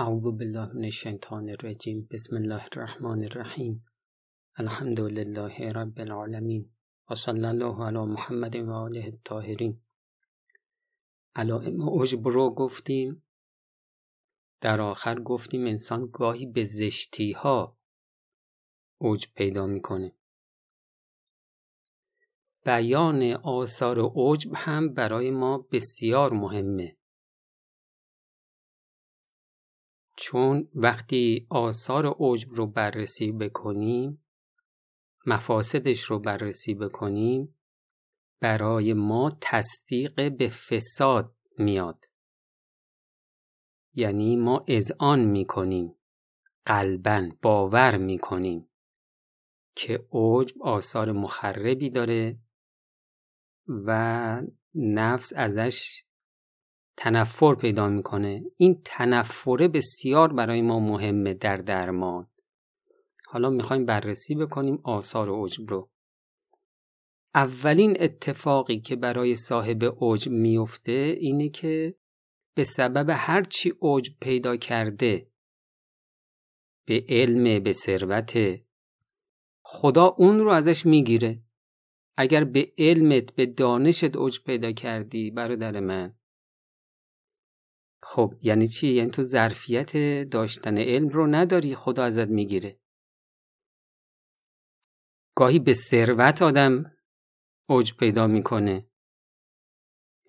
اعوذ بالله من الشیطان الرجیم. بسم الله الرحمن الرحیم. الحمد لله رب العالمین. و صلی الله علی محمد و آله الطاهرین. علائم عجب رو گفتیم. در آخر گفتیم انسان گاهی به زشتی ها عجب پیدا می‌کنه. بیان آثار عجب هم برای ما بسیار مهمه. چون وقتی آثار عجب رو بررسی بکنیم مفاسدش رو بررسی بکنیم برای ما تصدیق به فساد میاد. یعنی ما اذعان می‌کنیم قلبا باور می‌کنیم که عجب آثار مخربی داره و نفس ازش تنفر پیدا می‌کنه. این تنفره بسیار برای ما مهمه در درمان. حالا می‌خوایم بررسی بکنیم آثار عجب رو. اولین اتفاقی که برای صاحب عجب میفته اینه که به سبب هرچی عجب پیدا کرده به علم به ثروت خدا اون رو ازش می‌گیره. اگر به علمت به دانشت عجب پیدا کردی برادر من خب یعنی چی؟ یعنی تو ظرفیت داشتن علم رو نداری خدا ازت می‌گیره. گاهی به ثروت آدم اوج پیدا می‌کنه.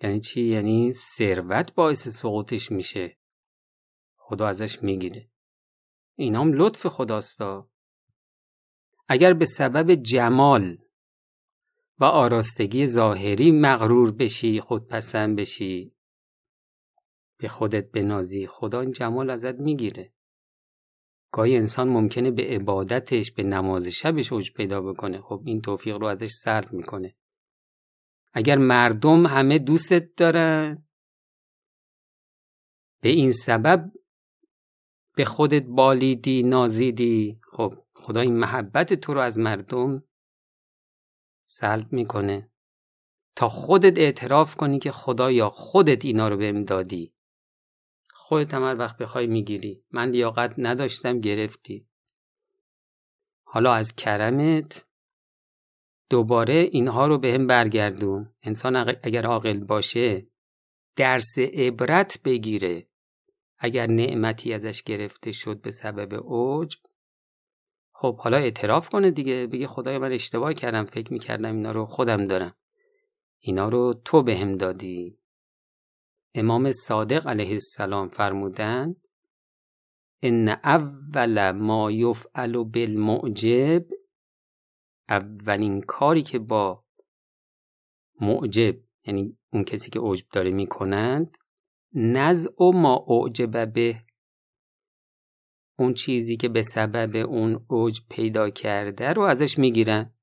یعنی چی؟ یعنی ثروت باعث سقوطش میشه. خدا ازش می‌گیره. اینام لطف خداستا. اگر به سبب جمال و آراستگی ظاهری مغرور بشی خودپسند بشی به خودت بنازی. خدا این جمال ازت می‌گیره. گاهی انسان ممکنه به عبادتش به نماز شبش اوج پیدا بکنه. خب این توفیق رو ازش سلب می‌کنه. اگر مردم همه دوستت دارن به این سبب به خودت بالیدی نازیدی خب خدا این محبت تو رو از مردم سلب می‌کنه. تا خودت اعتراف کنی که خدا یا خودت اینا رو بهم دادی. خودت هم هر وقت بخوای می‌گیری. من لیاقت نداشتم گرفتی. حالا از کرمت دوباره اینها رو به هم برگردون انسان اگر عاقل باشه درس عبرت بگیره. اگر نعمتی ازش گرفته شد به سبب اوج خب حالا اعتراف کنه دیگه. بگه خدای من اشتباه کردم فکر می‌کردم اینا رو خودم دارم. اینا رو تو به هم دادی. امام صادق علیه السلام فرمودند ان اول ما یفعل بالمعجب اولین کاری که با معجب یعنی اون کسی که عجب داره می‌کنند نزع و ما اعجب به اون چیزی که به سبب اون عجب پیدا کرده رو ازش می‌گیرن.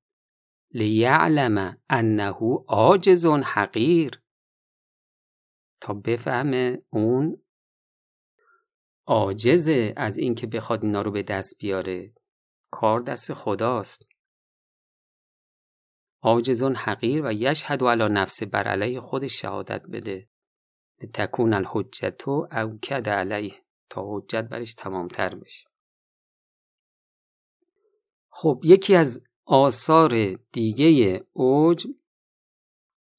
لیعلم انه عاجز حقیر تا بفهمه اون عاجزه از اینکه بخواد اینا رو به دست بیاره. کار دست خداست. عاجزون حقیر و یشهد علی نفسه بر علیه خودش شهادت بده. تکون الحجت او کد علیه. تا حجت برش تمامتر بشه. خب یکی از آثار دیگه اوج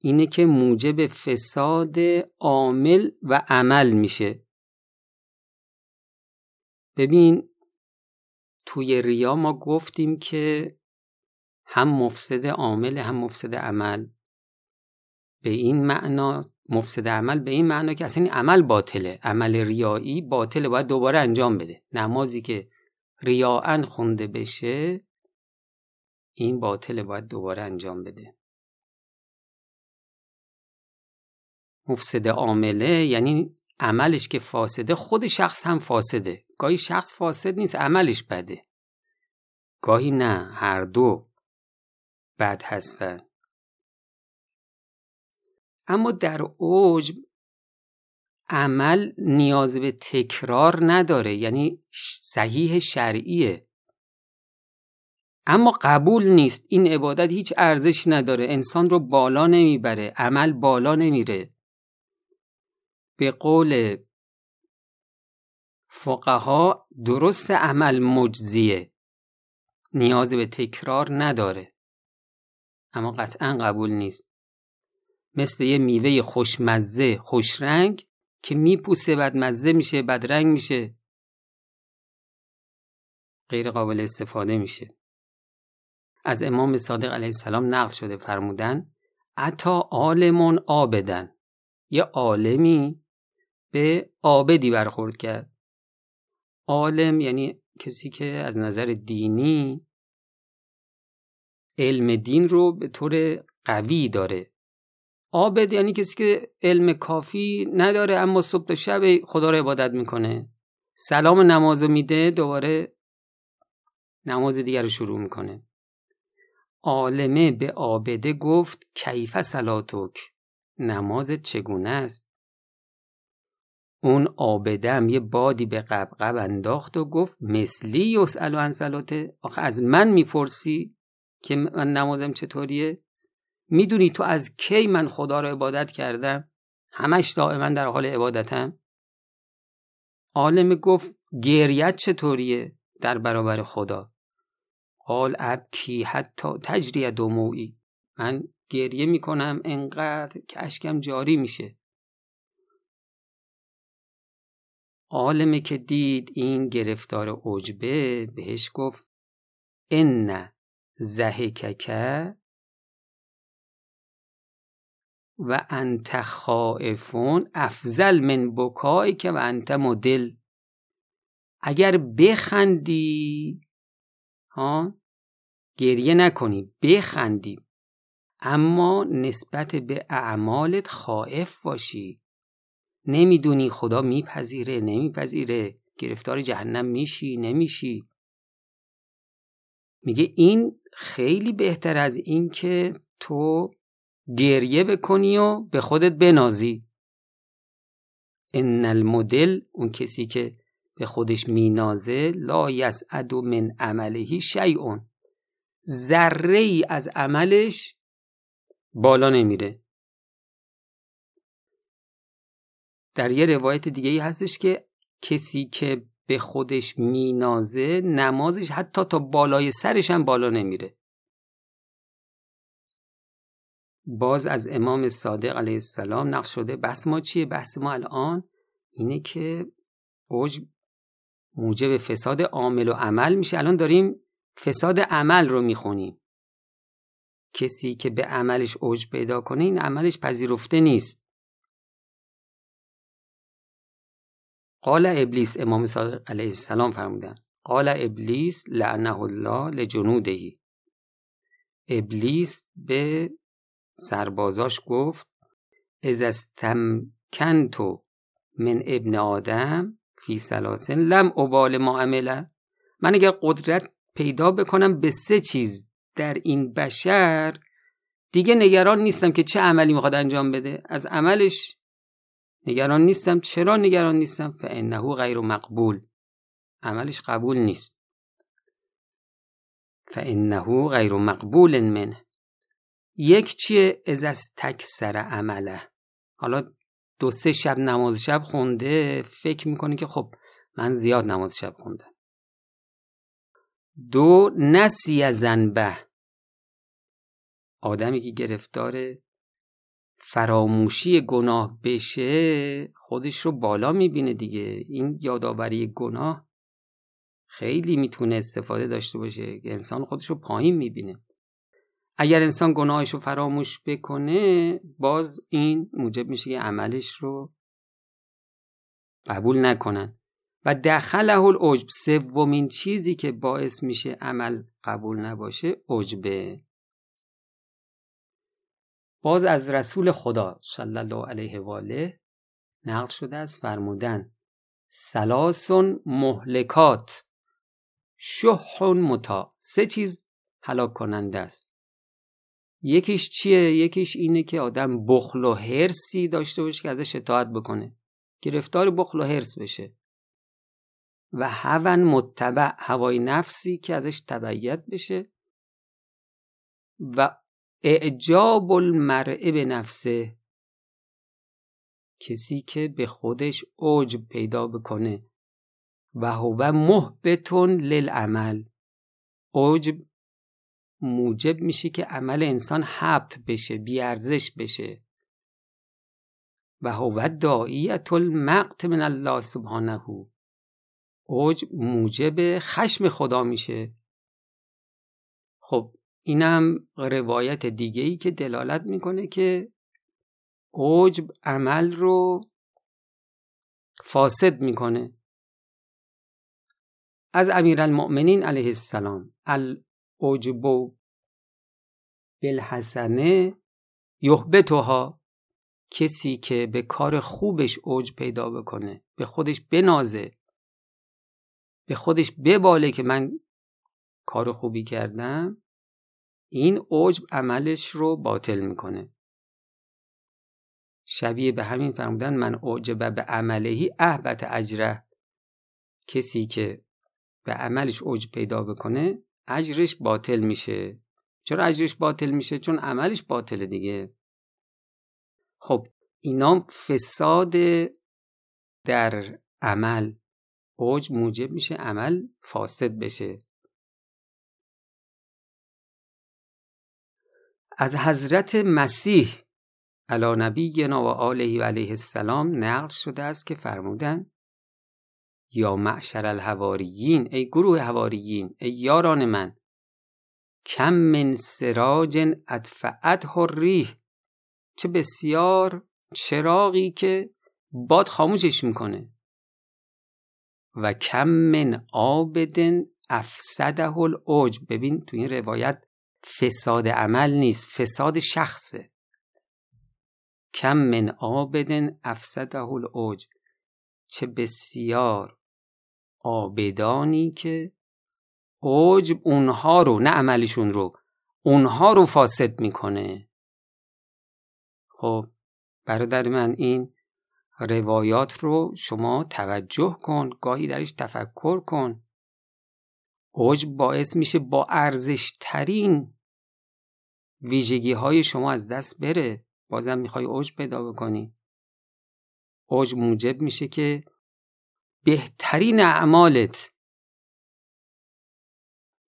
اینه که موجب فساد عامل و عمل میشه. ببین توی ریا ما گفتیم که هم مفسد عامل هم مفسد عمل. به این معنا مفسد عمل به این معنا که اصلا عمل باطله. عمل ریایی باطله باید دوباره انجام بده. نمازی که ریاعن خونده بشه این باطله باید دوباره انجام بده. مفسد عامله یعنی عملش که فاسده خود شخص هم فاسده. گاهی شخص فاسد نیست عملش بده. گاهی نه هر دو بد هستن. اما در اوج عمل نیاز به تکرار نداره یعنی صحیح شرعیه. اما قبول نیست این عبادت هیچ ارزش نداره. انسان رو بالا نمی‌بره عمل بالا نمیره. به قول فقها درست عمل مجزیه. نیاز به تکرار نداره. اما قطعا قبول نیست. مثل یه میوه خوشمزه خوشرنگ که میپوسه بعد مزه میشه بعد رنگ میشه. غیر قابل استفاده میشه. از امام صادق علیه السلام نقل شده فرمودن عطا عالمون آبدن. یه عالمی به آبدی برخورد کرد. عالم یعنی کسی که از نظر دینی علم دین رو به طور قوی داره. عابد یعنی کسی که علم کافی نداره اما صبح تا شب خدا رو عبادت می‌کنه. سلام نماز میده دوباره نماز دیگر رو شروع می‌کنه. عالمه به عابده گفت کیف سلاتک نمازت چگونه است؟ اون آبدم یه بادی به قبقب انداخت و گفت مثلی یسالو عن سلاته آخه از من می‌پرسی که من نمازم چطوریه؟ می‌دونی تو از کی من خدا رو عبادت کردم؟ همش دائما در حال عبادتم؟ عالم گفت گریت چطوریه در برابر خدا؟ قال ابکی حتی تجری دموعی. من گریه می‌کنم انقدر که اشکم جاری میشه. عالمه که دید این گرفتار عجبه بهش گفت ان زهکک و انت خائفون افضل من بکایی که و انت مدل. اگر بخندی ها گریه نکنی بخندی اما نسبت به اعمالت خائف باشی. نمی‌دونی خدا میپذیره نمیپذیره. گرفتار جهنم میشی نمیشی. میگه این خیلی بهتر از این که تو گریه بکنی و به خودت بنازی. ان المدل اون کسی که به خودش مینازه لا یسعد من عمله شیء ذره ای از عملش بالا نمیره. در یه روایت دیگه ای هستش که کسی که به خودش مینازه نمازش حتی تا بالای سرش هم بالا نمیره. باز از امام صادق علیه السلام نقش شده بحث ما چیه؟ بحث ما الان اینه که اوج موجب فساد عامل و عمل میشه. الان داریم فساد عمل رو می‌خونیم. کسی که به عملش اوج پیدا کنه این عملش پذیرفته نیست. قال ابلیس امام صادق علیه السلام فرمودن قال ابلیس لعنه الله لجنودهی ابلیس به سربازاش گفت از استمکنتو من ابن آدم فی سلاسن لم ابال ما عمله من اگر قدرت پیدا بکنم به سه چیز در این بشر دیگه نگران نیستم که چه عملی می‌خواد انجام بده. از عملش نگران نیستم. چرا نگران نیستم؟ فانه غیر مقبول. عملش قبول نیست. فانه غیر مقبول منه. یک چیه؟ از از تکسر عمله. حالا دو سه شب نماز شب خونده فکر می‌کنه که خب من زیاد نماز شب خوندم. دو نسی زنبه. آدمی که گرفتار فراموشی گناه بشه خودش رو بالا می‌بینه دیگه. این یادآوری گناه خیلی می‌تونه استفاده داشته باشه. انسان خودش رو پایین می‌بینه. اگر انسان گناهش رو فراموش بکنه باز این موجب میشه که عملش رو قبول نکنن. و دخله العجب سومین چیزی که باعث میشه عمل قبول نباشه عجبه. باز از رسول خدا صلی الله علیه و آله نقل شده از فرمودن سلاسون مهلکات شح متا سه چیز هلاک کننده است. یکیش چیه؟ یکیش اینه که آدم بخل و هرسی داشته باشه که ازش اطاعت بکنه گرفتار بخل و هرس بشه. و هون متبع هوای نفسی که ازش تبعیت بشه. و اعجاب المرء به نفسه کسی که به خودش اوج پیدا بکنه و هو محبتون للعمل. عجب موجب میشه که عمل انسان حبت بشه بیارزش بشه. و هو داعیت المقت من الله سبحانه. عجب موجب خشم خدا میشه. خب اینم روایت دیگه ای که دلالت می‌کنه که عجب عمل رو فاسد می‌کنه. از امیرالمؤمنین علیه السلام العجب بالحسنه یحبتها کسی که به کار خوبش اوج پیدا بکنه به خودش بنازه به خودش بباله که من کار خوبی کردم این عجب عملش رو باطل می‌کنه. شبیه به همین فرمودن من اعجب به عملهی احبت اجره. کسی که به عملش اوج پیدا بکنه اجرش باطل میشه. چرا اجرش باطل میشه؟ چون عملش باطله دیگه. خب اینا فساد در عمل. اوج موجب میشه عمل فاسد بشه. از حضرت مسیح علی نبینا و آله و علیه السلام نقل شده است که فرمودن یا معشر الهواریین ای گروه هواریین ای یاران من کم من سراج ادفعت الریح چه بسیار چراغی که باد خاموشش می‌کنه. و کم من آبدن افسده الاوج ببین تو این روایت فساد عمل نیست فساد شخصه. کم من آبدن افسده الاوج چه بسیار آبدانی که اوج اونها رو نه عملشون رو اونها رو فاسد می‌کنه. خب برادر من این روایات رو شما توجه کن گاهی درش تفکر کن. اوج باعث میشه با ارزش ترین ویژگی های شما از دست بره. بازم می‌خوای اوج پیدا بکنی. اوج موجب میشه که بهترین اعمالت.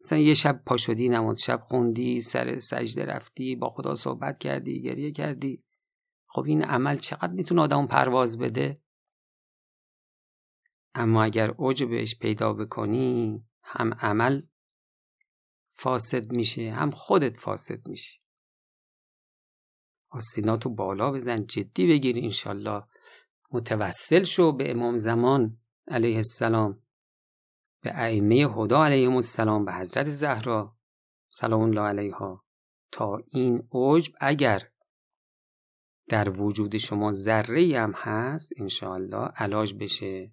مثلا یه شب پاشدی نماز شب خوندی سر سجده رفتی با خدا صحبت کردی گریه کردی. خب این عمل چقدر می‌تونه آدم پرواز بده؟ اما اگر اوج بهش پیدا بکنی هم عمل فاسد میشه هم خودت فاسد میشه آسیناتو بالا بزن جدی بگیر انشالله. متوسل شو به امام زمان علیه السلام. به ائمه هدا علیهم السلام به حضرت زهرا سلام الله علیها. تا این عجب اگر در وجود شما ذره هم هست انشاءالله علاج بشه.